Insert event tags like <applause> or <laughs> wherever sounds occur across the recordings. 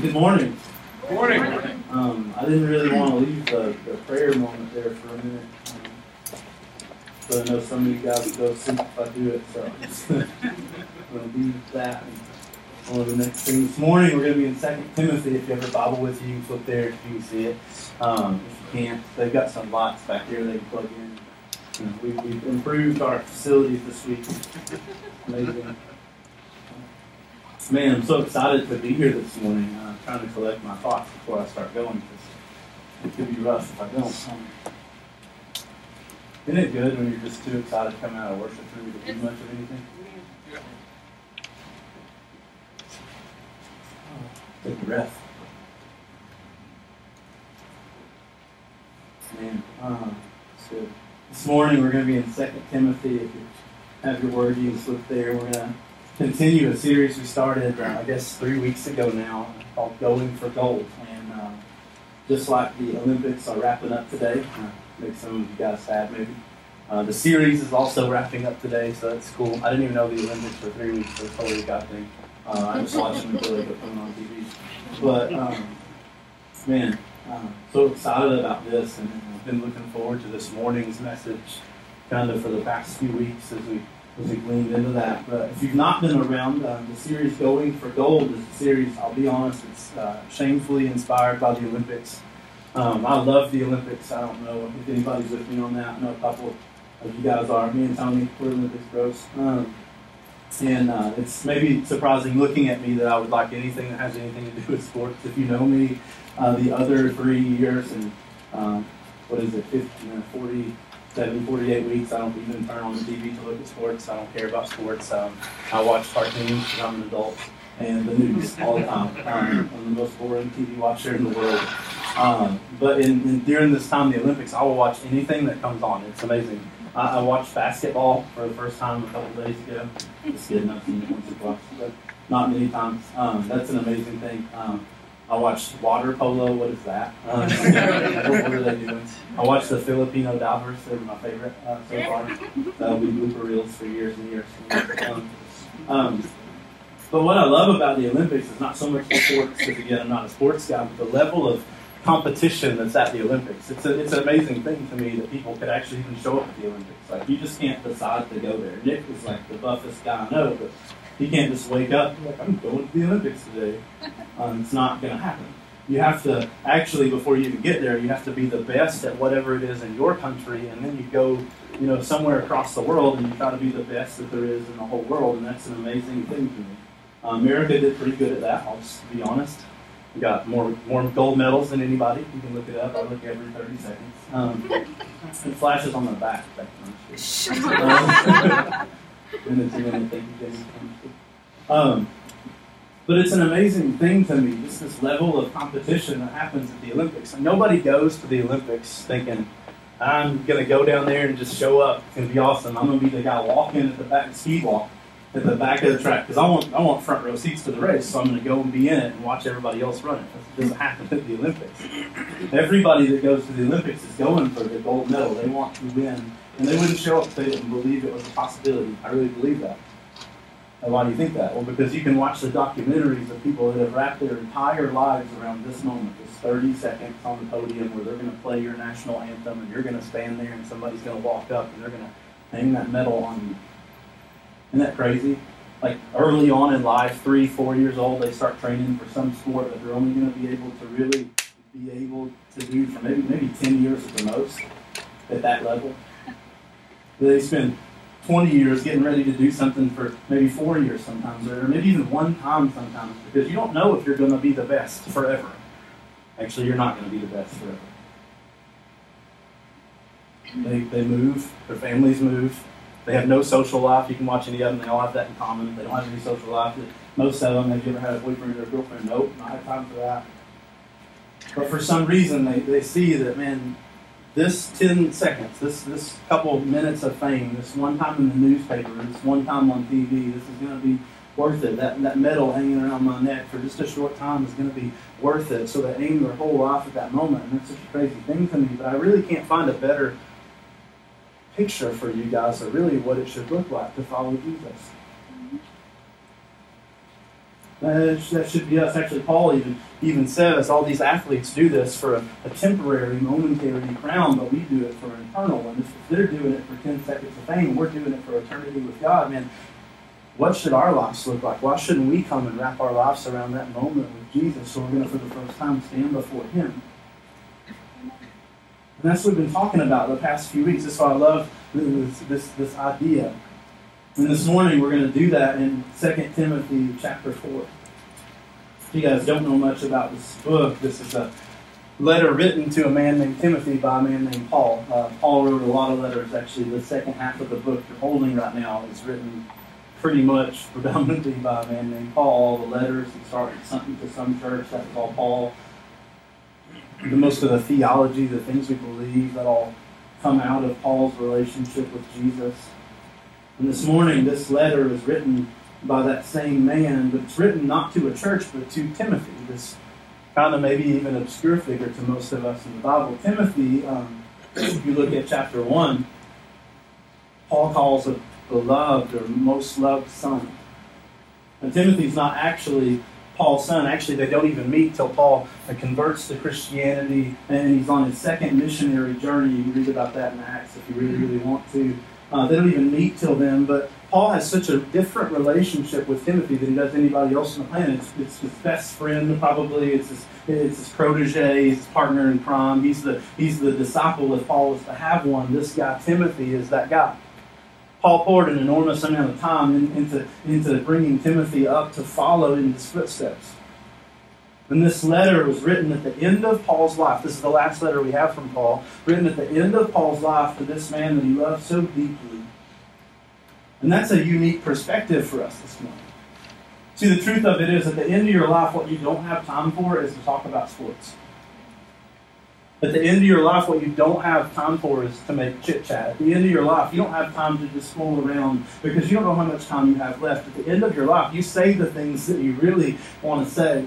Good morning. Good morning. Um, I didn't really want to leave the, the prayer moment there for a minute. Um, but I know some of you guys will go sleep if I do it, so I'm going to leave that. And on to the next thing. This morning we're going to be in 2 Timothy. If you have a Bible with you, you can flip there if you can see it. Um, if you can't, they've got some lights back here they can plug in. We, we've improved our facilities this week. Amazing. Man, I'm so excited to be here this morning. Trying to collect my thoughts before I start going because it could be rough if I don't. Um, isn't it good when you're just too excited to come out of worship through to do much of anything? Take a breath. Man, uh, so this morning we're going to be in 2 Timothy. If you have your word, you can flip there. We're going to continue a series we started, uh, I guess, three weeks ago now called Going for Gold. And uh, just like the Olympics are wrapping up today, uh, make some of you guys sad maybe. Uh, the series is also wrapping up today, so that's cool. I didn't even know the Olympics for three weeks, so totally got thing. Uh, I just watched them put them on TV. But um, man, uh, so excited about this, and I've been looking forward to this morning's message, kind of for the past few weeks as we as we gleaned into that. But if you've not been around, um, the series Going for Gold is a series, I'll be honest, it's uh, shamefully inspired by the Olympics. Um, I love the Olympics. I don't know if anybody's with me on that. I know a couple of you guys are. Me and Tony, we're Olympics bros. Um, and uh, it's maybe surprising looking at me that I would like anything that has anything to do with sports. If you know me, uh, the other three years and um, what is it, 50, 40, 70, 48 weeks, I don't even turn on the TV to look at sports. I don't care about sports. Um, I watch cartoons because I'm an adult and the news all the time. Um, I'm the most boring TV watcher in the world. Um, but in, in, during this time, the Olympics, I will watch anything that comes on. It's amazing. I, I watched basketball for the first time a couple days ago. Just kidding, I've seen but not many times. Um, that's an amazing thing. Um, I watched water polo. What is that? Um, <laughs> what are they doing? I watched the Filipino divers. They were my favorite uh, so far. That'll be blooper reels for years and years. Um, um, but what I love about the Olympics is not so much the sports, because again, I'm not a sports guy, but the level of competition that's at the Olympics. It's, a, it's an amazing thing to me that people could actually even show up at the Olympics. Like, you just can't decide to go there. Nick is like the buffest guy I know, but he can't just wake up like, I'm going to the Olympics today. <laughs> Um, it's not going to happen. You have to actually, before you even get there, you have to be the best at whatever it is in your country, and then you go, you know, somewhere across the world, and you try to be the best that there is in the whole world, and that's an amazing thing to me. Uh, America did pretty good at that. I'll just be honest. We got more more gold medals than anybody. You can look it up. I look every 30 seconds. Um, it flashes on <laughs> <laughs> the back. Um, um, but it's an amazing thing to me, just this level of competition that happens at the Olympics. And nobody goes to the Olympics thinking, I'm going to go down there and just show up. It's going to be awesome. I'm going to be the guy walking at the back, speed walk at the back of the track because I want I want front row seats to the race, so I'm going to go and be in it and watch everybody else run it. That doesn't happen at the Olympics. Everybody that goes to the Olympics is going for the gold medal. They want to win, and they wouldn't show up if they didn't believe it was a possibility. I really believe that. And why do you think that? Well, because you can watch the documentaries of people that have wrapped their entire lives around this moment, this 30 seconds on the podium where they're going to play your national anthem and you're going to stand there and somebody's going to walk up and they're going to hang that medal on you. Isn't that crazy? Like early on in life, three, four years old, they start training for some sport that they're only going to be able to really be able to do for maybe maybe 10 years at the most at that level. They spend 20 years getting ready to do something for maybe four years sometimes, or maybe even one time sometimes, because you don't know if you're going to be the best forever. Actually, you're not going to be the best forever. They, they move, their families move, they have no social life. You can watch any of them, they all have that in common. They don't have any social life. Most of them, have you ever had a boyfriend or a girlfriend? Nope, not have time for that. But for some reason, they, they see that, man, this 10 seconds, this, this couple minutes of fame, this one time in the newspaper, this one time on TV, this is going to be worth it. That, that medal hanging around my neck for just a short time is going to be worth it. So they aim their whole life at that moment. And that's such a crazy thing to me. But I really can't find a better picture for you guys of really what it should look like to follow Jesus. That, that should be us. Actually, Paul even even says all these athletes do this for a, a temporary, momentary crown, but we do it for an eternal one. If they're doing it for 10 seconds of fame, we're doing it for eternity with God. Man, what should our lives look like? Why shouldn't we come and wrap our lives around that moment with Jesus so we're going to, for the first time, stand before Him? And that's what we've been talking about the past few weeks. That's why I love this, this, this idea. And this morning we're going to do that in 2 Timothy chapter 4. If you guys don't know much about this book, this is a letter written to a man named Timothy by a man named Paul. Uh, Paul wrote a lot of letters, actually. The second half of the book you're holding right now is written pretty much <laughs> predominantly by a man named Paul. All the letters, he started something to some church, that all Paul. The most of the theology, the things we believe, that all come out of Paul's relationship with Jesus. And this morning, this letter is written by that same man, but it's written not to a church, but to Timothy, this kind of maybe even obscure figure to most of us in the Bible. Timothy, um, if you look at chapter 1, Paul calls a beloved or most loved son. And Timothy's not actually Paul's son. Actually, they don't even meet till Paul converts to Christianity and he's on his second missionary journey. You read about that in Acts if you really, really want to. Uh, they don't even meet till then, but Paul has such a different relationship with Timothy than he does anybody else on the planet. It's, it's his best friend, probably. It's his, it's his protege, his partner in crime. He's the, he's the disciple if Paul was to have one. This guy, Timothy, is that guy. Paul poured an enormous amount of time in, into, into bringing Timothy up to follow in his footsteps. And this letter was written at the end of Paul's life. This is the last letter we have from Paul, written at the end of Paul's life to this man that he loved so deeply. And that's a unique perspective for us this morning. See, the truth of it is, at the end of your life, what you don't have time for is to talk about sports. At the end of your life, what you don't have time for is to make chit chat. At the end of your life, you don't have time to just fool around because you don't know how much time you have left. At the end of your life, you say the things that you really want to say.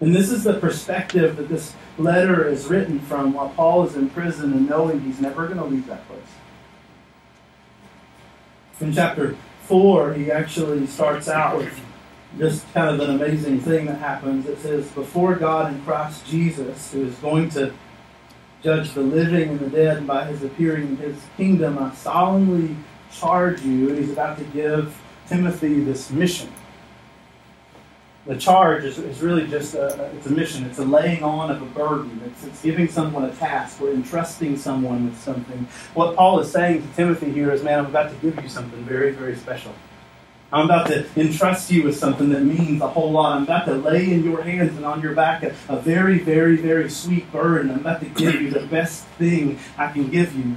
And this is the perspective that this letter is written from while Paul is in prison and knowing he's never going to leave that place. In chapter 4, he actually starts out with just kind of an amazing thing that happens. It says, Before God in Christ Jesus, who is going to judge the living and the dead, by his appearing in his kingdom, I solemnly charge you. And he's about to give Timothy this mission. The charge is, is really just a, it's a mission. It's a laying on of a burden. It's, it's giving someone a task. We're entrusting someone with something. What Paul is saying to Timothy here is, man, I'm about to give you something very, very special. I'm about to entrust you with something that means a whole lot. I'm about to lay in your hands and on your back a, a very, very, very sweet burden. I'm about to give you the best thing I can give you.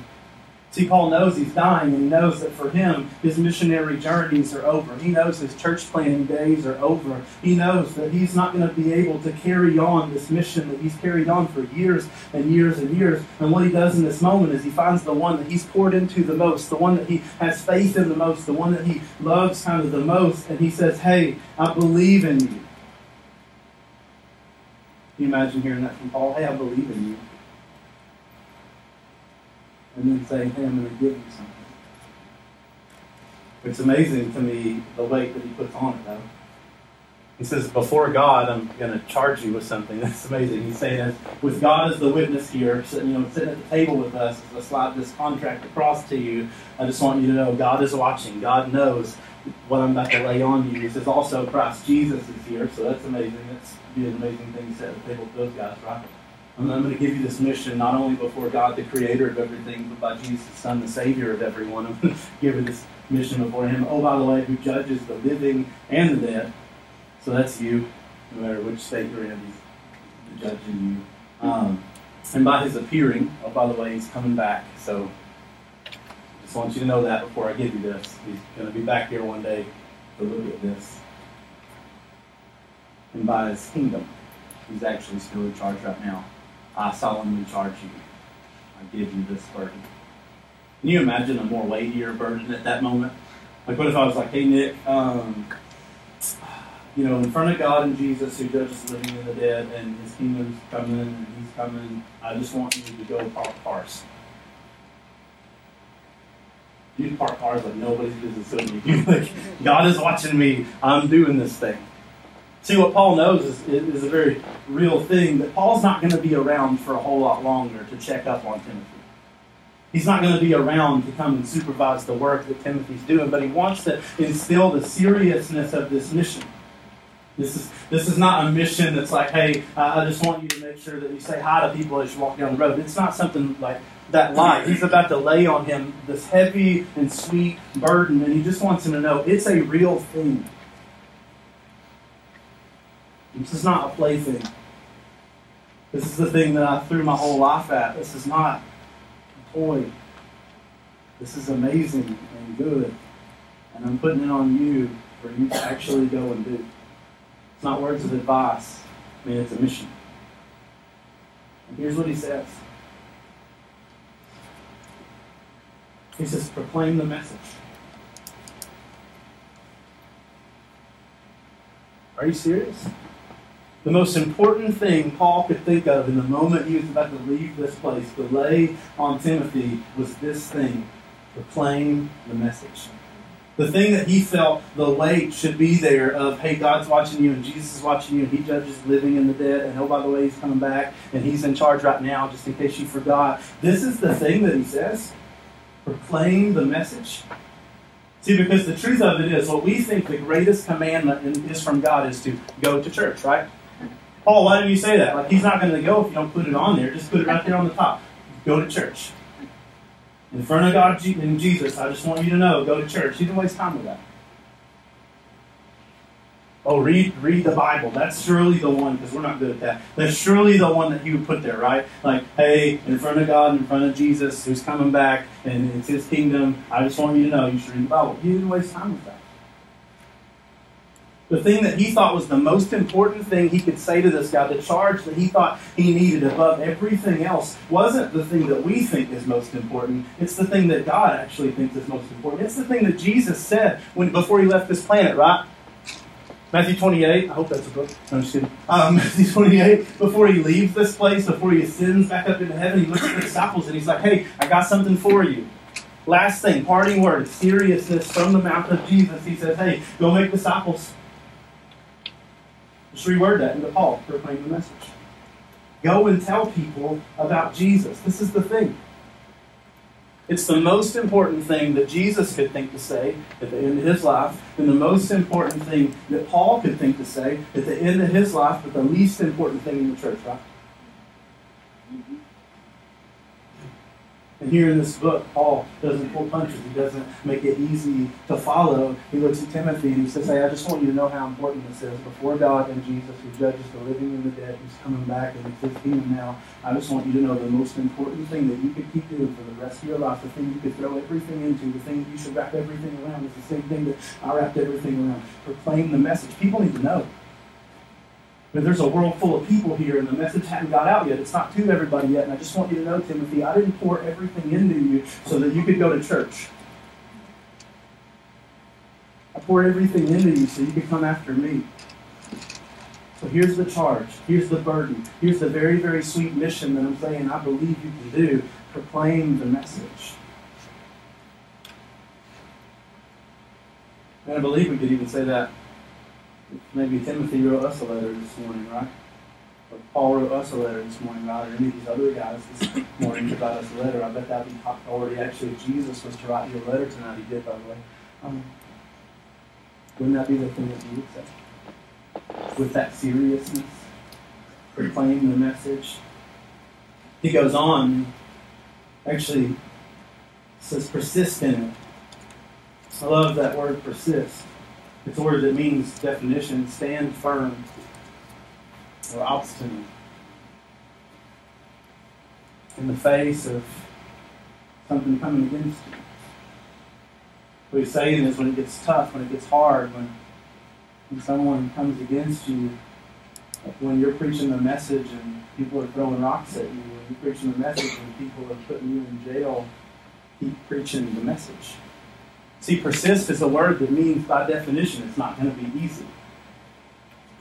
See, Paul knows he's dying, and he knows that for him, his missionary journeys are over. He knows his church planting days are over. He knows that he's not going to be able to carry on this mission that he's carried on for years and years and years. And what he does in this moment is he finds the one that he's poured into the most, the one that he has faith in the most, the one that he loves kind of the most, and he says, Hey, I believe in you. Can you imagine hearing that from Paul? Hey, I believe in you and then saying, hey, I'm going to give you something. It's amazing to me the weight that he puts on it, though. He says, before God, I'm going to charge you with something. <laughs> That's amazing. He's saying, with God as the witness here, sitting, you know, sitting at the table with us as I slide this contract across to you, I just want you to know God is watching. God knows what I'm about to lay on you. He says, also, Christ Jesus is here, so that's amazing. That's be an amazing thing to say at the table with those guys, right? And I'm going to give you this mission not only before God, the creator of everything, but by Jesus, the Son, the Savior of everyone. I'm going <laughs> to give this mission before Him. Oh, by the way, who judges the living and the dead. So that's you, no matter which state you're in, He's judging you. Um, and by His appearing, oh, by the way, He's coming back. So just want you to know that before I give you this. He's going to be back here one day to look at this. And by His kingdom, He's actually still in charge right now. I solemnly charge you. I give you this burden. Can you imagine a more weightier burden at that moment? Like, what if I was like, hey, Nick, um, you know, in front of God and Jesus who judges the living and the dead, and his kingdom's coming, and he's coming, I just want you to go park cars. You park cars like nobody's business <laughs> like, God is watching me. I'm doing this thing. See, what Paul knows is, is a very real thing that Paul's not going to be around for a whole lot longer to check up on Timothy. He's not going to be around to come and supervise the work that Timothy's doing, but he wants to instill the seriousness of this mission. This is, this is not a mission that's like, hey, I just want you to make sure that you say hi to people as you walk down the road. It's not something like that light. He's about to lay on him this heavy and sweet burden, and he just wants him to know it's a real thing. This is not a plaything. This is the thing that I threw my whole life at. This is not a toy. This is amazing and good. And I'm putting it on you for you to actually go and do. It's not words of advice. I mean, it's a mission. And here's what he says. He says, proclaim the message. Are you serious? The most important thing Paul could think of in the moment he was about to leave this place to lay on Timothy was this thing proclaim the message. The thing that he felt the weight should be there of, hey, God's watching you and Jesus is watching you and he judges living and the dead. And oh, by the way, he's coming back and he's in charge right now, just in case you forgot. This is the thing that he says proclaim the message. See, because the truth of it is, what we think the greatest commandment is from God is to go to church, right? Paul, why did you say that? Like, he's not going to go if you don't put it on there. Just put it right there on the top. Go to church. In front of God and Jesus, I just want you to know, go to church. You didn't waste time with that. Oh, read read the Bible. That's surely the one, because we're not good at that. That's surely the one that he would put there, right? Like, hey, in front of God, in front of Jesus, who's coming back, and it's his kingdom, I just want you to know you should read the Bible. He didn't waste time with that. The thing that he thought was the most important thing he could say to this guy, the charge that he thought he needed above everything else, wasn't the thing that we think is most important. It's the thing that God actually thinks is most important. It's the thing that Jesus said when before he left this planet, right? Matthew 28, I hope that's a book. No, I'm just kidding. Um, <laughs> Matthew 28, before he leaves this place, before he ascends back up into heaven, he looks at the disciples and he's like, hey, I got something for you. Last thing, parting words, seriousness from the mouth of Jesus. He says, hey, go make disciples. Just reword that into Paul, proclaim the message. Go and tell people about Jesus. This is the thing. It's the most important thing that Jesus could think to say at the end of his life, and the most important thing that Paul could think to say at the end of his life, but the least important thing in the church, right? And here in this book, Paul doesn't pull punches. He doesn't make it easy to follow. He looks at Timothy and he says, Hey, I just want you to know how important this is. Before God and Jesus, who judges the living and the dead, who's coming back and it's his kingdom now, I just want you to know the most important thing that you could keep doing for the rest of your life, the thing you could throw everything into, the thing you should wrap everything around, is the same thing that I wrapped everything around. Proclaim the message. People need to know. But there's a world full of people here, and the message hadn't got out yet. It's not to everybody yet. And I just want you to know, Timothy, I didn't pour everything into you so that you could go to church. I poured everything into you so you could come after me. So here's the charge. Here's the burden. Here's the very, very sweet mission that I'm saying I believe you can do. Proclaim the message. And I believe we could even say that maybe Timothy wrote us a letter this morning, right? Or Paul wrote us a letter this morning, right? Or any of these other guys this morning wrote us a letter. I bet that would be already actually Jesus was to write you a letter tonight. He did, by the way. Um, wouldn't that be the thing that you would say? With that seriousness, proclaim the message. He goes on, actually says persist in it. I love that word persist. It's a word that means definition stand firm or obstinate in the face of something coming against you. What he's saying is when it gets tough, when it gets hard, when, when someone comes against you, when you're preaching a message and people are throwing rocks at you, when you're preaching a message and people are putting you in jail, keep preaching the message. See, persist is a word that means, by definition, it's not going to be easy.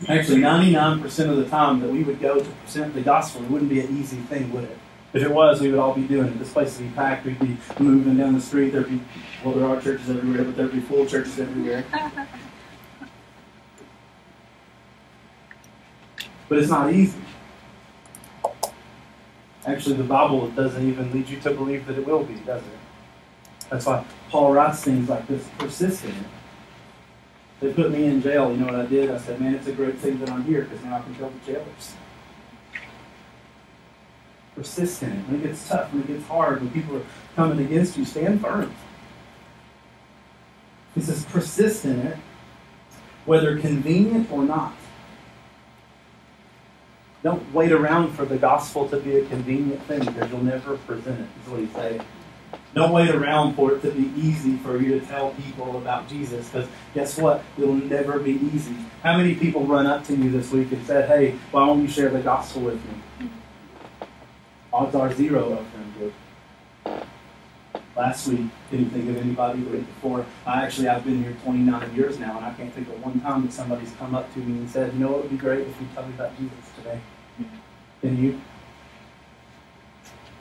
Actually, 99% of the time that we would go to present the gospel, it wouldn't be an easy thing, would it? If it was, we would all be doing it. This place would be packed. We'd be moving down the street. There'd be, well, there are churches everywhere, but there'd be full churches everywhere. but it's not easy. Actually, the Bible doesn't even lead you to believe that it will be, does it? That's why Paul writes things like this persist in it. They put me in jail. You know what I did? I said, man, it's a great thing that I'm here because now I can tell the jailers. Persist in it. When it gets tough, when it gets hard, when people are coming against you, stand firm. He says, persist in it, whether convenient or not. Don't wait around for the gospel to be a convenient thing because you'll never present it, is what he's saying. Don't wait around for it to be easy for you to tell people about Jesus because guess what? It'll never be easy. How many people run up to you this week and said, hey, why don't you share the gospel with me? Odds are zero of them would. Last week, didn't think of anybody the week before. I actually, I've been here 29 years now, and I can't think of one time that somebody's come up to me and said, you know it would be great if you tell me about Jesus today? Can you?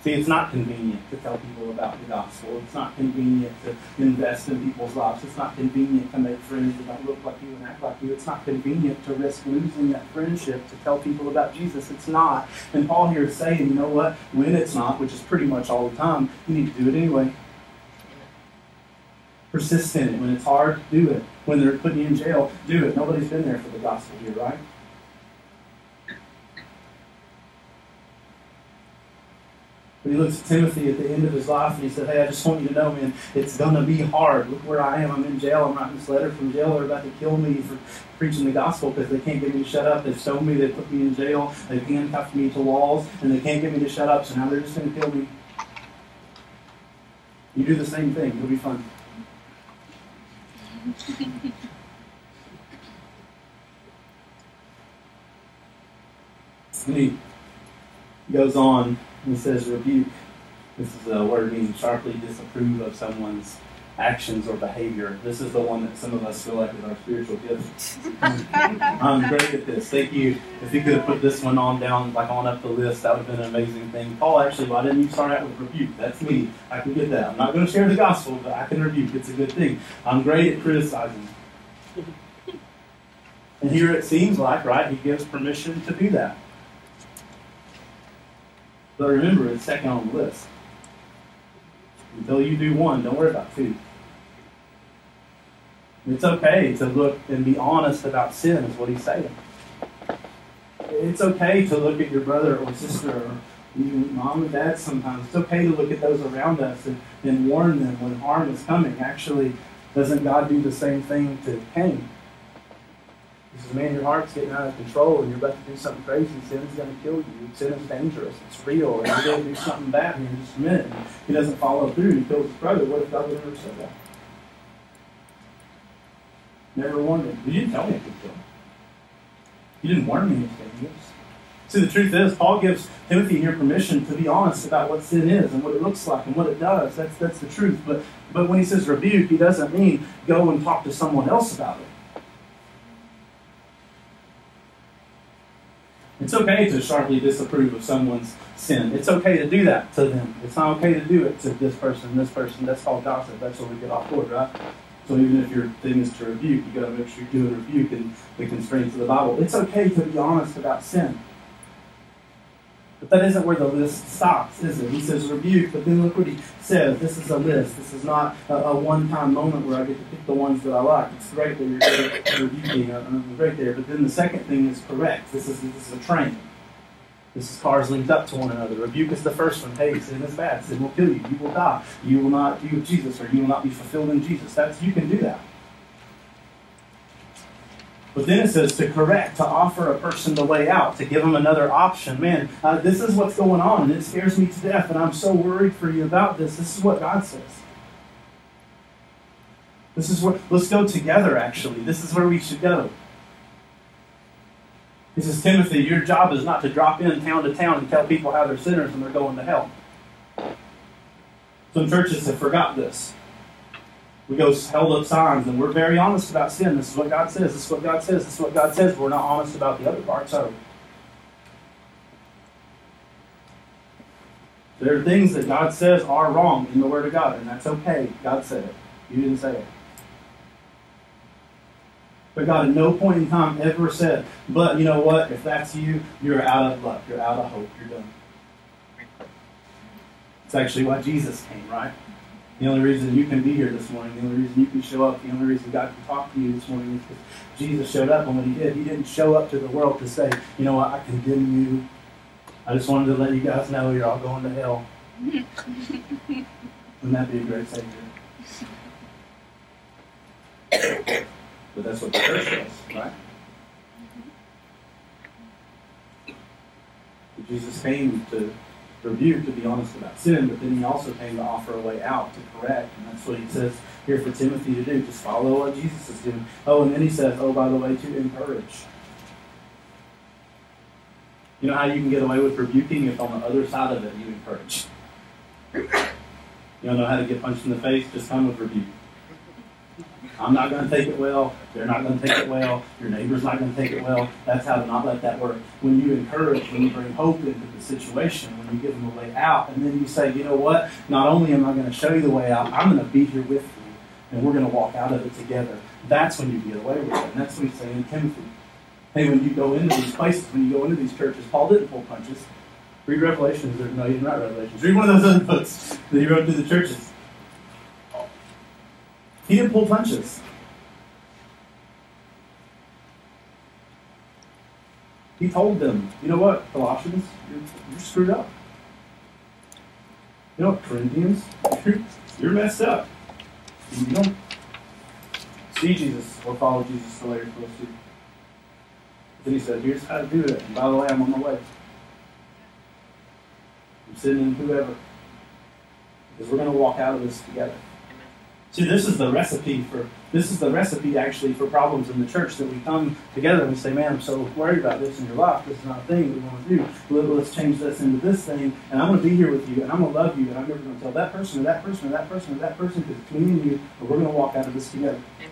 See, it's not convenient to tell people about the gospel. It's not convenient to invest in people's lives. It's not convenient to make friends that don't look like you and act like you. It's not convenient to risk losing that friendship to tell people about Jesus. It's not. And Paul here is saying, you know what? When it's not, which is pretty much all the time, you need to do it anyway. Persist in it. When it's hard, do it. When they're putting you in jail, do it. Nobody's been there for the gospel here, right? He looks at Timothy at the end of his life and he said, Hey, I just want you to know, man, it's going to be hard. Look where I am. I'm in jail. I'm writing this letter from jail. They're about to kill me for preaching the gospel because they can't get me to shut up. They've stoned me. They put me in jail. They've handcuffed me to walls and they can't get me to shut up. So now they're just going to kill me. You do the same thing. It'll be fun. <laughs> and he goes on he says rebuke. This is a word meaning sharply disapprove of someone's actions or behavior. This is the one that some of us feel like is our spiritual gift. <laughs> I'm great at this. Thank you. If you could have put this one on down, like on up the list, that would have been an amazing thing. Paul, actually, why didn't you start out with rebuke? That's me. I can get that. I'm not going to share the gospel, but I can rebuke. It's a good thing. I'm great at criticizing. And here it seems like, right, he gives permission to do that. But remember, it's second on the list. Until you do one, don't worry about two. It's okay to look and be honest about sin, is what he's saying. It's okay to look at your brother or sister or even mom and dad sometimes. It's okay to look at those around us and, and warn them when harm is coming. Actually, doesn't God do the same thing to Cain? He says, man, your heart's getting out of control and you're about to do something crazy. Sin's going to kill you. Sin is dangerous. It's real. And you're going to do something bad here in just a minute. And he doesn't follow through. He kills his brother. What if God would never said that? Never warned him. You didn't tell me I could kill him. You didn't warn me it's dangerous. See, the truth is, Paul gives Timothy here permission to be honest about what sin is and what it looks like and what it does. That's, that's the truth. But, but when he says rebuke, he doesn't mean go and talk to someone else about it. It's okay to sharply disapprove of someone's sin. It's okay to do that to them. It's not okay to do it to this person, this person. That's called gossip. That's where we get off board, right? So even if your thing is to rebuke, you got to make sure you do doing rebuke in the constraints of the Bible. It's okay to be honest about sin. But that isn't where the list stops, is it? He says rebuke, but then look what he says. This is a list. This is not a, a one-time moment where I get to pick the ones that I like. It's great that you're rebuking. I'm great there. But then the second thing is correct. This is this is a train. This is cars linked up to one another. Rebuke is the first one. Hey, sin is bad. Sin will kill you. You will die. You will not be with Jesus, or you will not be fulfilled in Jesus. That's you can do that. But then it says to correct, to offer a person the way out, to give them another option. Man, uh, this is what's going on, and it scares me to death, and I'm so worried for you about this. This is what God says. This is where, let's go together, actually. This is where we should go. He says, Timothy, your job is not to drop in town to town and tell people how they're sinners and they're going to hell. Some churches have forgot this. We go held up signs and we're very honest about sin. This is what God says. This is what God says. This is what God says. But we're not honest about the other parts of it. There are things that God says are wrong in the Word of God, and that's okay. God said it. You didn't say it. But God at no point in time ever said, but you know what? If that's you, you're out of luck. You're out of hope. You're done. It's actually why Jesus came, right? The only reason you can be here this morning, the only reason you can show up, the only reason God can talk to you this morning is because Jesus showed up. And what he did, he didn't show up to the world to say, you know what, I condemn you. I just wanted to let you guys know you're all going to hell. <laughs> Wouldn't that be a great Savior? but that's what the church does, right? But Jesus came to rebuke, to be honest about sin, but then he also came to offer a way out to correct. And that's what he says here for Timothy to do. Just follow what Jesus is doing. Oh, and then he says, oh, by the way, to encourage. You know how you can get away with rebuking if on the other side of it you encourage. You don't know how to get punched in the face? Just come with rebuke. I'm not going to take it well. They're not going to take it well. Your neighbor's not going to take it well. That's how to not let that work. When you encourage, when you bring hope into the situation, when you give them a way out, and then you say, you know what? Not only am I going to show you the way out, I'm going to be here with you, and we're going to walk out of it together. That's when you get away with it. And that's what he's saying in Timothy. Hey, when you go into these places, when you go into these churches, Paul didn't pull punches. Read Revelations, no, he didn't write Revelations. Read one of those other books that he wrote to the churches. He didn't pull punches. He told them, you know what, Colossians, you're, you're screwed up. You know what, Corinthians, you're, <laughs> you're messed up. You don't see Jesus or follow Jesus the way you're supposed to. Then he said, here's how to do it. And by the way, I'm on my way. I'm sending whoever. Because we're going to walk out of this together. See, this is the recipe for this is the recipe actually for problems in the church that we come together and we say, "Man, I'm so worried about this in your life. This is not a thing we want to do. Let's change this into this thing, and I'm going to be here with you, and I'm going to love you, and I'm never going to tell that person or that person or that person or that person because it's me and you, and we're going to walk out of this together." Amen.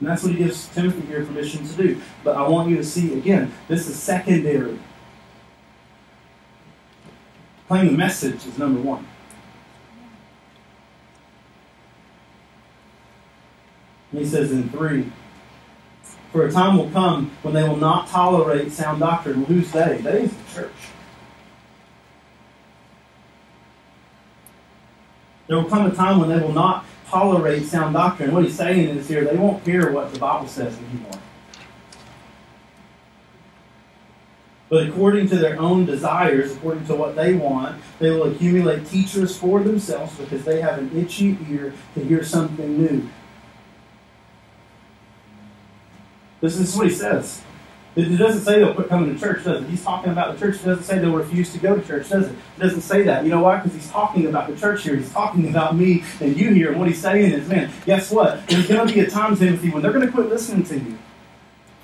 And that's what he gives Timothy here permission to do. But I want you to see again, this is secondary. Playing the message is number one. He says in 3 For a time will come when they will not tolerate sound doctrine. Well, who's they? They is the church. There will come a time when they will not tolerate sound doctrine. What he's saying is here, they won't hear what the Bible says anymore. But according to their own desires, according to what they want, they will accumulate teachers for themselves because they have an itchy ear to hear something new. This is what he says. It doesn't say they'll quit coming to church, does it? He's talking about the church. It doesn't say they'll refuse to go to church, does it? It doesn't say that. You know why? Because he's talking about the church here. He's talking about me and you here. And what he's saying is, man, guess what? There's going to be a time, Timothy, when they're going to quit listening to you.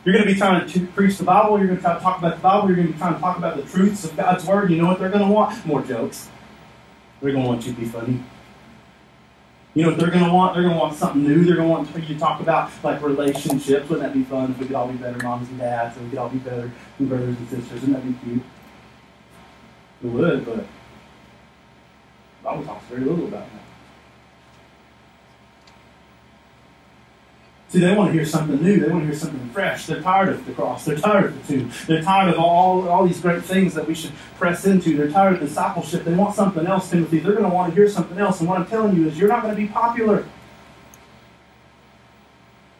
You're going to be trying to preach the Bible. You're going to try to talk about the Bible. You're going to be trying to talk about the truths of God's Word. You know what they're going to want? More jokes. They're going to want you to be funny. You know they're to want? They're to want something new. They're to want you to talk about like relationships. Wouldn't that be fun if we could all be better moms and dads and we could all be better brothers and sisters? Wouldn't that be cute? It would, but Bible talks very little about that. See, they want to hear something new. They want to hear something fresh. They're tired of the cross. They're tired of the tomb. They're tired of all, all these great things that we should press into. They're tired of discipleship. They want something else, Timothy. They're going to want to hear something else. And what I'm telling you is you're not going to be popular.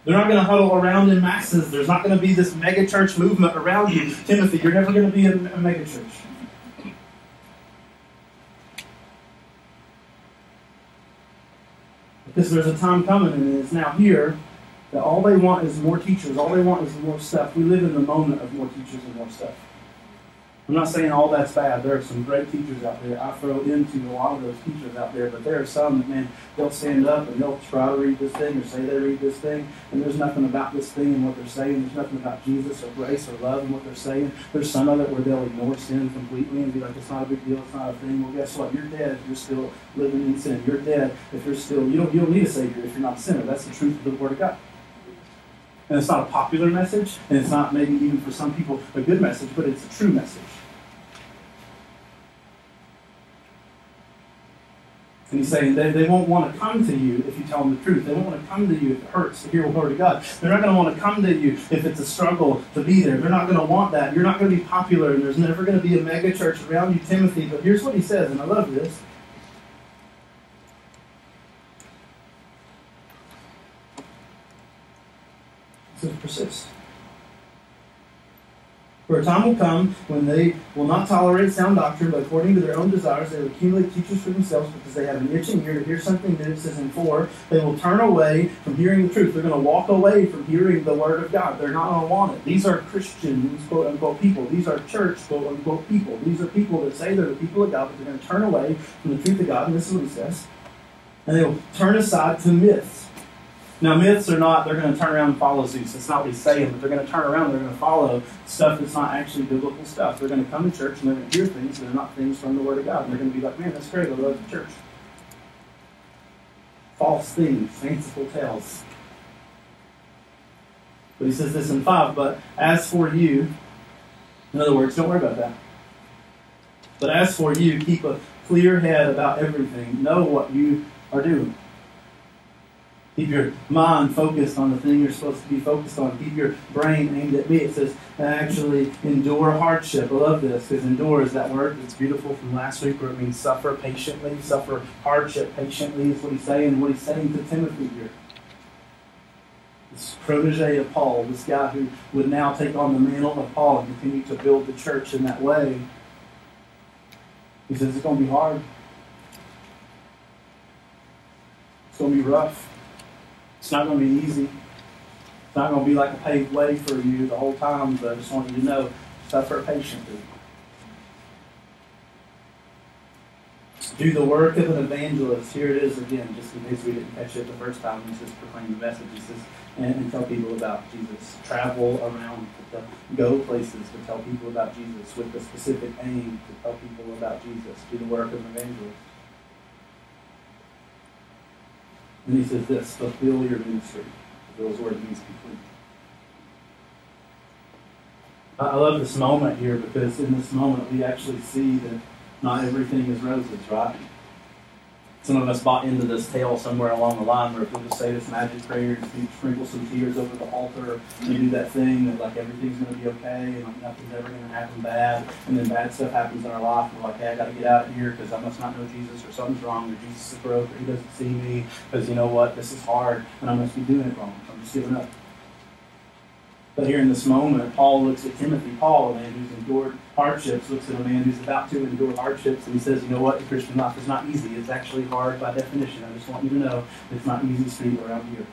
They're not going to huddle around in masses. There's not going to be this mega church movement around you. Timothy, you're never going to be a, a mega church. Because there's a time coming, and it's now here, that all they want is more teachers. All they want is more stuff. We live in the moment of more teachers and more stuff. I'm not saying all that's bad. There are some great teachers out there. I throw into a lot of those teachers out there, but there are some that, man, they'll stand up and they'll try to read this thing or say they read this thing, and there's nothing about this thing and what they're saying. There's nothing about Jesus or grace or love and what they're saying. There's some of it where they'll ignore sin completely and be like, it's not a big deal, it's not a thing. Well, guess what? You're dead if you're still living in sin. You're dead if you're still, you don't, you don't need a Savior if you're not a sinner. That's the truth of the Word of God. And it's not a popular message, and it's not maybe even for some people a good message, but it's a true message. And he's saying they, they won't want to come to you if you tell them the truth. They won't want to come to you if it hurts to hear the word of God. They're not going to want to come to you if it's a struggle to be there. They're not going to want that. You're not going to be popular, and there's never going to be a mega church around you, Timothy. But here's what he says, and I love this. Says, persist. For a time will come when they will not tolerate sound doctrine, but according to their own desires, they will accumulate teachers for themselves because they have an itching ear to hear something new. It says in 4, they will turn away from hearing the truth. They're going to walk away from hearing the word of God. They're not going to want it. These are Christians, quote unquote, people. These are church, quote unquote, people. These are people that say they're the people of God, but they're going to turn away from the truth of God. And this is what he says. And they will turn aside to myths now, myths are not, they're going to turn around and follow Zeus. That's not what he's saying, but they're going to turn around they're going to follow stuff that's not actually biblical stuff. They're going to come to church and they're going to hear things that are not things from the Word of God. And they're going to be like, man, that's great. I love the church. False things, fanciful tales. But he says this in 5, but as for you, in other words, don't worry about that. But as for you, keep a clear head about everything. Know what you are doing. Keep your mind focused on the thing you're supposed to be focused on. Keep your brain aimed at me. It says, actually, endure hardship. I love this because endure is that word that's beautiful from last week where it means suffer patiently. Suffer hardship patiently is what he's saying. And what he's saying to Timothy here. This protege of Paul, this guy who would now take on the mantle of Paul and continue to build the church in that way. He says, it's going to be hard. It's going to be rough. It's not going to be easy. It's not going to be like a paved way for you the whole time, but I just want you to know suffer patiently. Do the work of an evangelist. Here it is again, just in case we didn't catch it the first time. He says proclaim the message. He says, and, and tell people about Jesus. Travel around to go places to tell people about Jesus with the specific aim to tell people about Jesus. Do the work of an evangelist. And he says this, fulfill your ministry. Those words means complete. I love this moment here because in this moment we actually see that not everything is roses, right? Some of us bought into this tale somewhere along the line where if we just say this magic prayer, you sprinkle some tears over the altar, and do that thing that like everything's going to be okay and like nothing's ever going to happen bad, and then bad stuff happens in our life. and We're like, hey, I got to get out of here because I must not know Jesus or something's wrong or Jesus is broke or he doesn't see me because you know what, this is hard and I must be doing it wrong. I'm just giving up. But here in this moment, Paul looks at Timothy, Paul, a man who's endured hardships, looks at a man who's about to endure hardships, and he says, You know what? The Christian life is not easy. It's actually hard by definition. I just want you to know it's not easy street around here.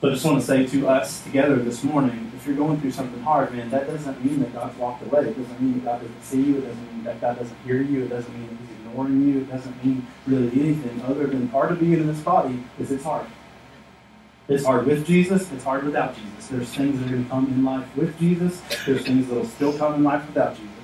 So I just want to say to us together this morning, if you're going through something hard, man, that doesn't mean that God's walked away. It doesn't mean that God doesn't see you. It doesn't mean that God doesn't hear you. It doesn't mean that He's ignoring you. It doesn't mean really anything other than part of being in this body is it's hard. It's hard with Jesus, it's hard without Jesus. There's things that are going to come in life with Jesus, there's things that will still come in life without Jesus.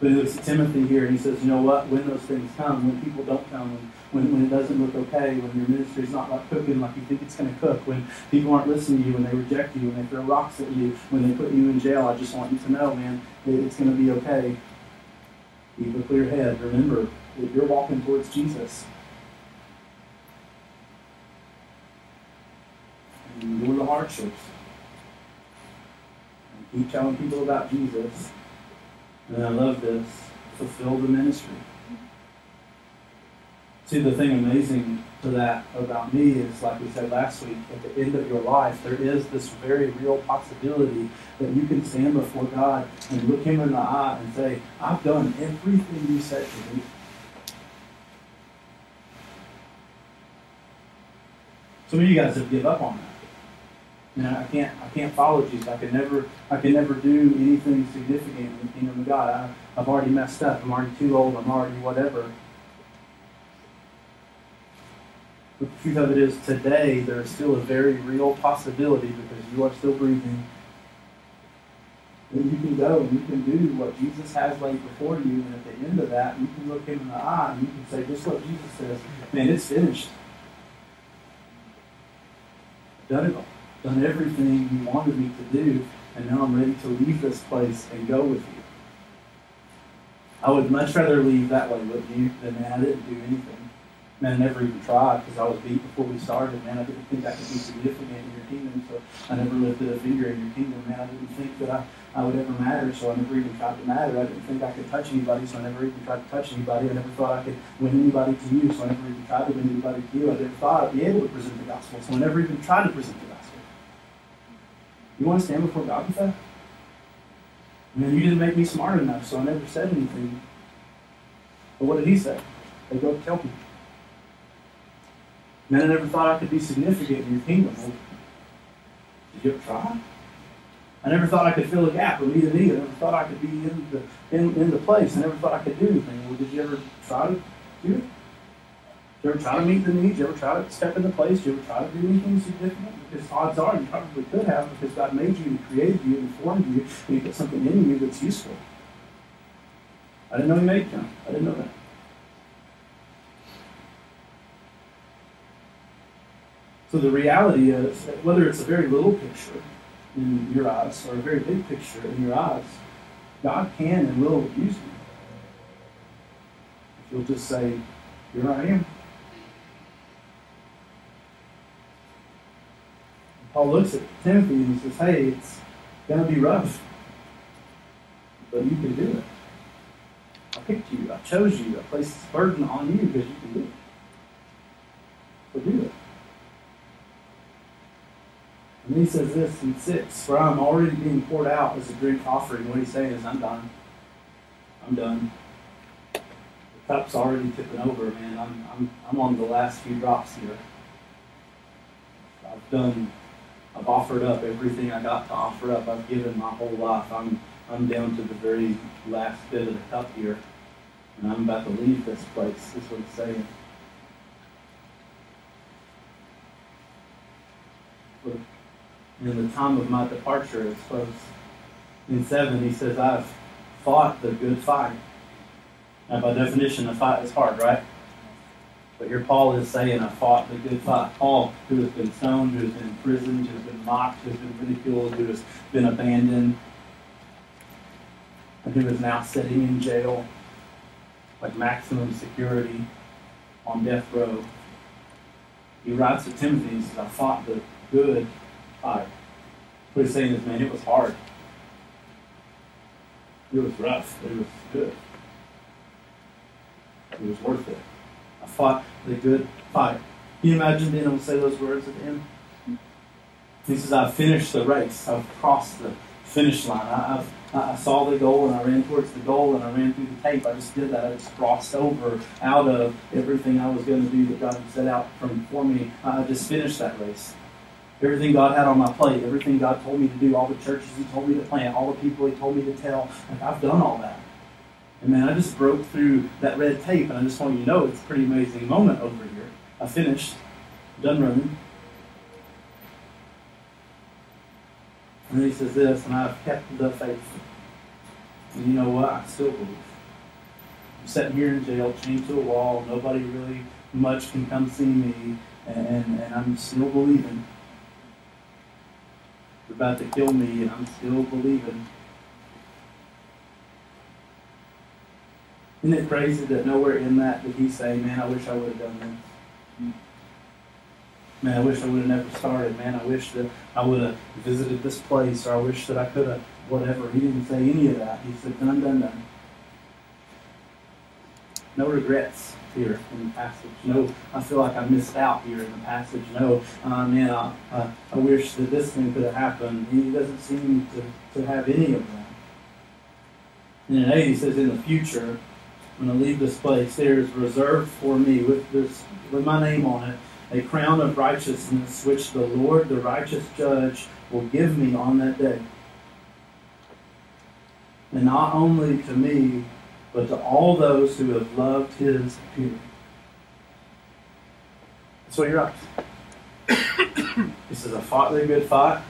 But he looks at Timothy here and he says, you know what? When those things come, when people don't come, when, when, when it doesn't look okay, when your ministry is not like cooking like you think it's going to cook, when people aren't listening to you, when they reject you, when they throw rocks at you, when they put you in jail, I just want you to know, man, it's going to be okay. Keep a clear head. Remember that you're walking towards Jesus. Endure the hardships. And keep telling people about Jesus. And I love this. Fulfill the ministry. See, the thing amazing to that about me is, like we said last week, at the end of your life, there is this very real possibility that you can stand before God and look Him in the eye and say, I've done everything you said to me. Some of you guys have given up on that. Know, I can't I can't follow Jesus. I can never I can never do anything significant in the kingdom of God. I, I've already messed up. I'm already too old. I'm already whatever. But the truth of it is, today there is still a very real possibility because you are still breathing. That you can go and you can do what Jesus has laid before you, and at the end of that, you can look him in the eye and you can say just what Jesus says, man, it's finished. Done it all done everything you wanted me to do, and now I'm ready to leave this place and go with you. I would much rather leave that way with you than I didn't do anything. Man, I never even tried because I was beat before we started. Man, I didn't think I could be significant in your kingdom, so I never lifted a finger in your kingdom. Man, I didn't think that I, I would ever matter, so I never even tried to matter. I didn't think I could touch anybody, so I never even tried to touch anybody. I never thought I could win anybody to you, so I never even tried to win anybody to you. I never thought I'd be able to present the gospel, so I never even tried to present the gospel. You want to stand before God with that? Man, you didn't make me smart enough, so I never said anything. But what did he say? They go tell people. Man, I never thought I could be significant in your kingdom. Well, did you ever try? I never thought I could fill a gap or meet a need. I never thought I could be in the in, in the place. I never thought I could do anything. Well, did you ever try to do it? You ever try to meet the needs? You ever try to step into place? You ever try to do anything significant? Because odds are you probably could have because God made you and created you and formed you and He put something in you that's useful. I didn't know He made you. I didn't know that. So the reality is, that whether it's a very little picture in your eyes or a very big picture in your eyes, God can and will use you. If you'll just say, Here I am. Paul looks at Timothy and says, Hey, it's going to be rough, but you can do it. I picked you, I chose you, I placed this burden on you because you can do it. So do it. And he says this in 6 For I'm already being poured out as a drink offering. What he's saying is, I'm done. I'm done. The cup's already tipping over, man. I'm, I'm, I'm on the last few drops here. I've done, I've offered up everything I got to offer up. I've given my whole life. I'm, I'm down to the very last bit of the cup here. And I'm about to leave this place. Is what he's saying. Look in the time of my departure is close. In 7, he says, I've fought the good fight. Now, by definition, a fight is hard, right? But here Paul is saying, I fought the good fight. Paul, who has been stoned, who has been imprisoned, who has been mocked, who has been ridiculed, who has been abandoned, and who is now sitting in jail, like maximum security, on death row. He writes to Timothy, he says, I fought the good fight. What he's saying is, man, it was hard. It was rough. It was good. It was worth it. Fought the good fight. Can you imagine being able to say those words at the end? He says, I've finished the race. I've crossed the finish line. I, I saw the goal and I ran towards the goal and I ran through the tape. I just did that. I just crossed over out of everything I was going to do that God had set out from for me. I just finished that race everything God had on my plate, everything God told me to do, all the churches He told me to plant, all the people He told me to tell. I've done all that. And man, I just broke through that red tape, and I just want you to know it's a pretty amazing moment over here. I finished, done running. And he says this, and I've kept the faith. And you know what? I still believe. I'm sitting here in jail, chained to a wall. Nobody really much can come see me, and, and I'm still believing. They're about to kill me, and I'm still believing. Isn't it crazy that nowhere in that did he say, Man, I wish I would have done this? Man, I wish I would have never started. Man, I wish that I would have visited this place, or I wish that I could have, whatever. He didn't say any of that. He said, Done, done, done. No regrets here in the passage. No, I feel like I missed out here in the passage. No, uh, man, I, uh, I wish that this thing could have happened. He doesn't seem to, to have any of that. And in 8, he says, in the future, when I leave this place, there is reserved for me, with, this, with my name on it, a crown of righteousness, which the Lord, the righteous judge, will give me on that day. And not only to me, but to all those who have loved his appearing. That's what you're up He says, I fought the good fight.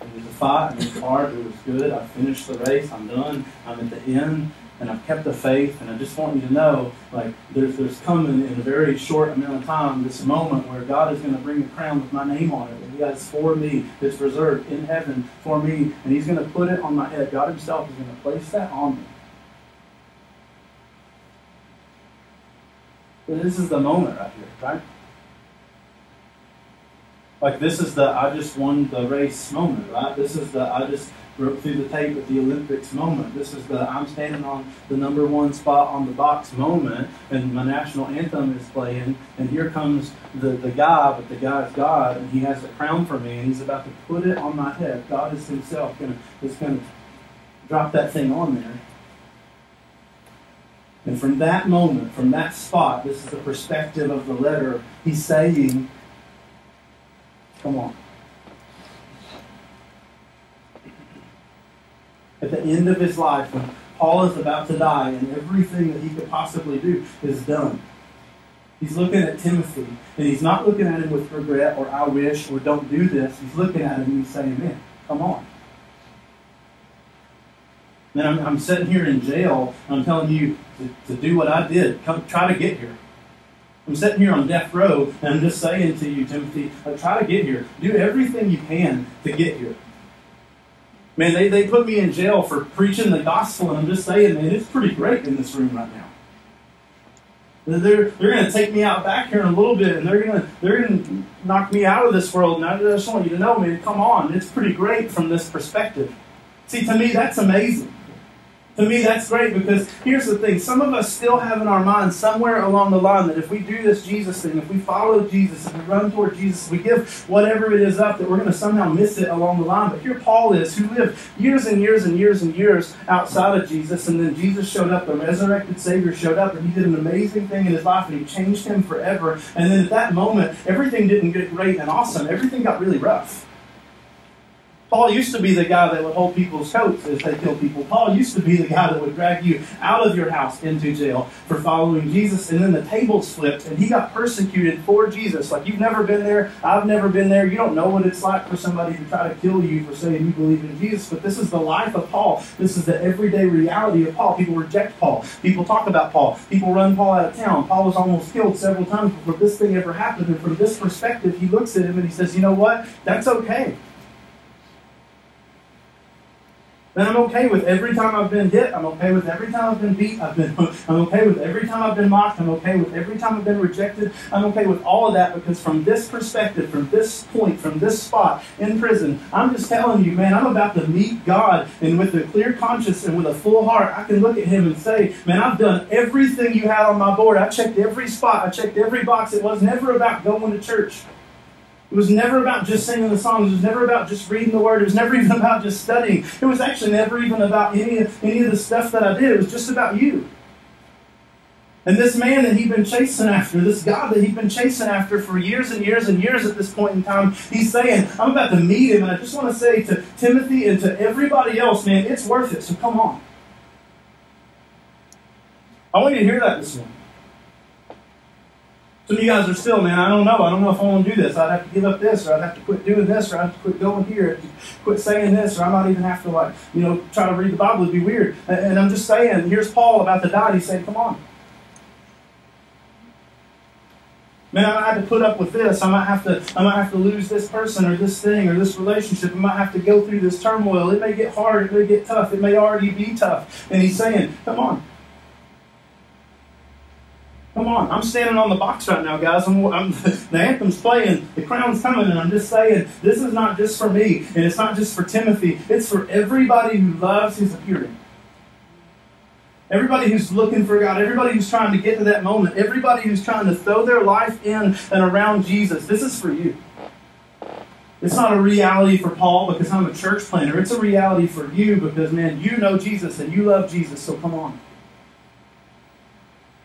It was a fight, it was hard, it was good. I finished the race, I'm done, I'm at the end, and I've kept the faith, and I just want you to know, like, there's, there's coming in a very short amount of time this moment where God is going to bring a crown with my name on it. That He for me, that's reserved in heaven for me, and He's going to put it on my head. God Himself is going to place that on me. This is the moment right here, right? Like, this is the I just won the race moment, right? This is the I just broke through the tape at the Olympics moment. This is the I'm standing on the number one spot on the box moment, and my national anthem is playing, and here comes the, the guy, but the guy is God, and he has a crown for me, and he's about to put it on my head. God is himself gonna is gonna drop that thing on there. And from that moment, from that spot, this is the perspective of the letter, he's saying, Come on. At the end of his life, when Paul is about to die and everything that he could possibly do is done, he's looking at Timothy and he's not looking at him with regret or I wish or don't do this. He's looking at him and he's saying, Man, come on. Then I'm, I'm sitting here in jail. I'm telling you to, to do what I did. Come, try to get here. I'm sitting here on death row, and I'm just saying to you, Timothy, uh, try to get here. Do everything you can to get here. Man, they, they put me in jail for preaching the gospel, and I'm just saying, man, it's pretty great in this room right now. They're, they're going to take me out back here in a little bit, and they're going to they're going to knock me out of this world. And I just want you to know, man, come on, it's pretty great from this perspective. See, to me, that's amazing. To me, that's great because here's the thing. Some of us still have in our minds somewhere along the line that if we do this Jesus thing, if we follow Jesus, if we run toward Jesus, we give whatever it is up, that we're going to somehow miss it along the line. But here Paul is, who lived years and years and years and years outside of Jesus, and then Jesus showed up, the resurrected Savior showed up, and he did an amazing thing in his life, and he changed him forever. And then at that moment, everything didn't get great and awesome. Everything got really rough. Paul used to be the guy that would hold people's coats as they killed people. Paul used to be the guy that would drag you out of your house into jail for following Jesus. And then the tables flipped and he got persecuted for Jesus. Like you've never been there, I've never been there. You don't know what it's like for somebody to try to kill you for saying you believe in Jesus. But this is the life of Paul. This is the everyday reality of Paul. People reject Paul. People talk about Paul. People run Paul out of town. Paul was almost killed several times before this thing ever happened. And from this perspective, he looks at him and he says, you know what? That's okay. Then I'm okay with every time I've been hit. I'm okay with every time I've been beat. I've been, I'm okay with every time I've been mocked. I'm okay with every time I've been rejected. I'm okay with all of that because from this perspective, from this point, from this spot in prison, I'm just telling you, man, I'm about to meet God. And with a clear conscience and with a full heart, I can look at Him and say, man, I've done everything you had on my board. I checked every spot. I checked every box. It was never about going to church. It was never about just singing the songs. It was never about just reading the Word. It was never <laughs> even about just studying. It was actually never even about any, of, any of the stuff that I did. It was just about you. And this man that he'd been chasing after, this God that he'd been chasing after for years and years and years at this point in time, he's saying, I'm about to meet him. And I just want to say to Timothy and to everybody else, man, it's worth it. So come on. I want you to hear that this morning. Some of you guys are still, man, I don't know. I don't know if I want to do this. I'd have to give up this, or I'd have to quit doing this, or I'd have to quit going here, quit saying this, or I might even have to, like, you know, try to read the Bible. It'd be weird. And I'm just saying, here's Paul about to die. He's saying, come on. Man, I might have to put up with this. I might have to, I might have to lose this person or this thing or this relationship. I might have to go through this turmoil. It may get hard. It may get tough. It may already be tough. And he's saying, come on. Come on, I'm standing on the box right now, guys. I'm, I'm, <laughs> the anthem's playing, the crown's coming, and I'm just saying, this is not just for me, and it's not just for Timothy. It's for everybody who loves his appearing. Everybody who's looking for God, everybody who's trying to get to that moment, everybody who's trying to throw their life in and around Jesus, this is for you. It's not a reality for Paul because I'm a church planter. It's a reality for you because, man, you know Jesus and you love Jesus, so come on.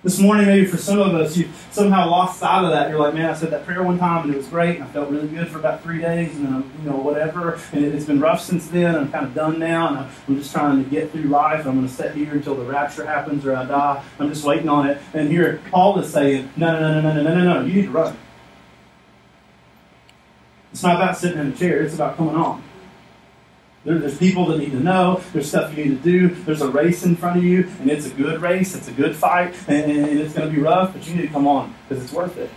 This morning, maybe for some of us, you somehow lost sight of that. You're like, man, I said that prayer one time and it was great, and I felt really good for about three days, and then, you know, whatever. And it's been rough since then. I'm kind of done now, and I'm just trying to get through life. I'm going to sit here until the rapture happens or I die. I'm just waiting on it. And here, Paul is saying, no, no, no, no, no, no, no, no. You need to run. It's not about sitting in a chair. It's about coming on. There, there's people that need to know. There's stuff you need to do. There's a race in front of you, and it's a good race. It's a good fight, and, and it's going to be rough, but you need to come on because it's worth it.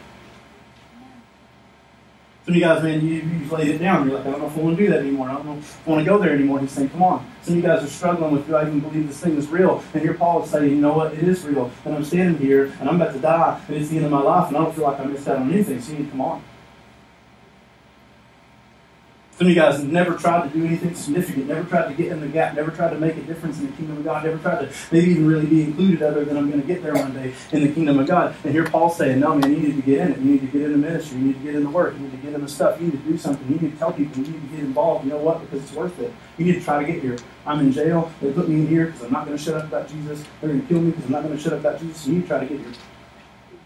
Some of you guys, man, you, you've laid it down. You're like, I don't know if I want to do that anymore. I don't know if I want to go there anymore. He's saying, come on. Some of you guys are struggling with, do I even believe this thing is real? And here Paul is saying, you know what? It is real. And I'm standing here, and I'm about to die, and it's the end of my life, and I don't feel like I missed out on anything. So you need to come on. Some of you guys never tried to do anything significant, never tried to get in the gap, never tried to make a difference in the kingdom of God, never tried to maybe even really be included other than I'm going to get there one day in the kingdom of God. And here Paul's saying, no, man, you need to get in it. You need to get in the ministry. You need to get in the work. You need to get in the stuff. You need to do something. You need to tell people. You need to get involved. You know what? Because it's worth it. You need to try to get here. I'm in jail. They put me in here because I'm not going to shut up about Jesus. They're going to kill me because I'm not going to shut up about Jesus. You need to try to get here.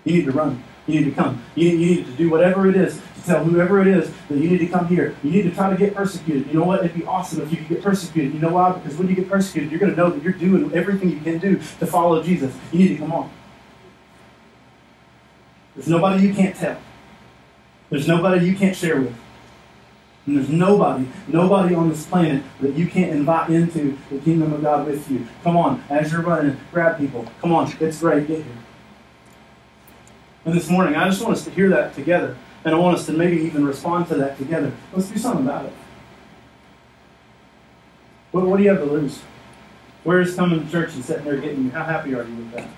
You need to run. You need to come. You need, you need to do whatever it is tell whoever it is that you need to come here. You need to try to get persecuted. You know what? It'd be awesome if you could get persecuted. You know why? Because when you get persecuted, you're going to know that you're doing everything you can do to follow Jesus. You need to come on. There's nobody you can't tell. There's nobody you can't share with. And there's nobody, nobody on this planet that you can't invite into the kingdom of God with you. Come on, as you're running, grab people. Come on, it's great, get here. And this morning, I just want us to hear that together. And I want us to maybe even respond to that together. Let's do something about it. What, what do you have to lose? Where's coming to church and sitting there getting you? How happy are you with that?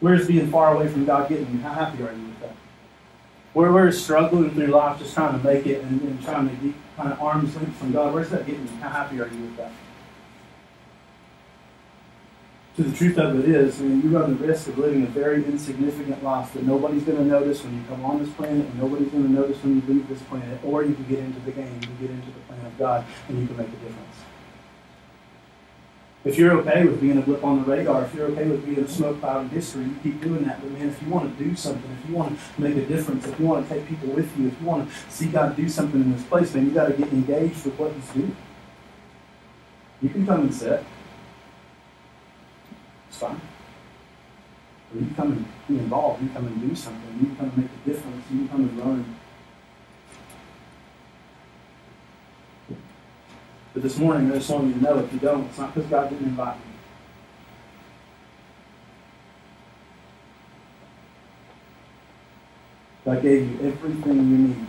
Where's being far away from God getting you? How happy are you with that? Where, where is struggling through life just trying to make it and, and trying to get kind of arms length from God? Where's that getting you? How happy are you with that? So the truth of it is, I mean, you run the risk of living a very insignificant life that nobody's going to notice when you come on this planet, and nobody's going to notice when you leave this planet. Or you can get into the game, you can get into the plan of God, and you can make a difference. If you're okay with being a blip on the radar, if you're okay with being a smoke cloud in history, you keep doing that. But man, if you want to do something, if you want to make a difference, if you want to take people with you, if you want to see God do something in this place, man, you got to get engaged with what He's doing. You can come and sit fine. Or you come and be involved, you come and do something, you come and make a difference, you come and learn. But this morning, I just want you to know if you don't, it's not because God didn't invite you. God gave you everything you need.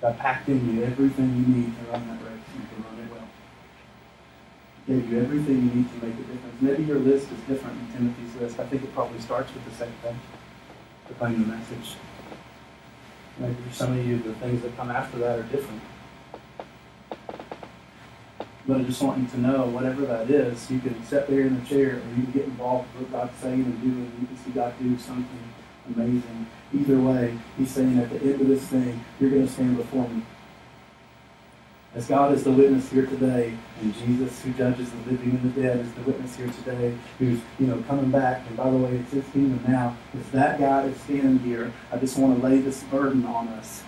God packed in you everything you need to run that race and to run it well gave you everything you need to make a difference. Maybe your list is different than Timothy's list. I think it probably starts with the same thing, proclaim the message. Maybe for some of you, the things that come after that are different. But I just want you to know, whatever that is, you can sit there in the chair or you can get involved with what God's saying and doing. You can see God do something amazing. Either way, He's saying at the end of this thing, you're going to stand before me. As God is the witness here today, and Jesus, who judges the living and the dead, is the witness here today, who's you know coming back. And by the way, it's His kingdom now. If that God is standing here, I just want to lay this burden on us.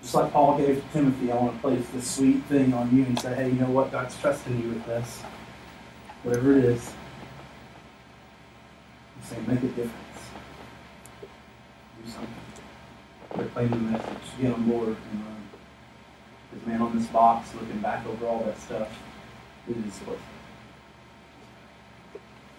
Just like Paul gave to Timothy, I want to place this sweet thing on you and say, hey, you know what? God's trusting you with this. Whatever it is. You say, make a difference. Do something. Proclaim the message. Get on board and. Because man, on this box, looking back over all that stuff, it is worth it.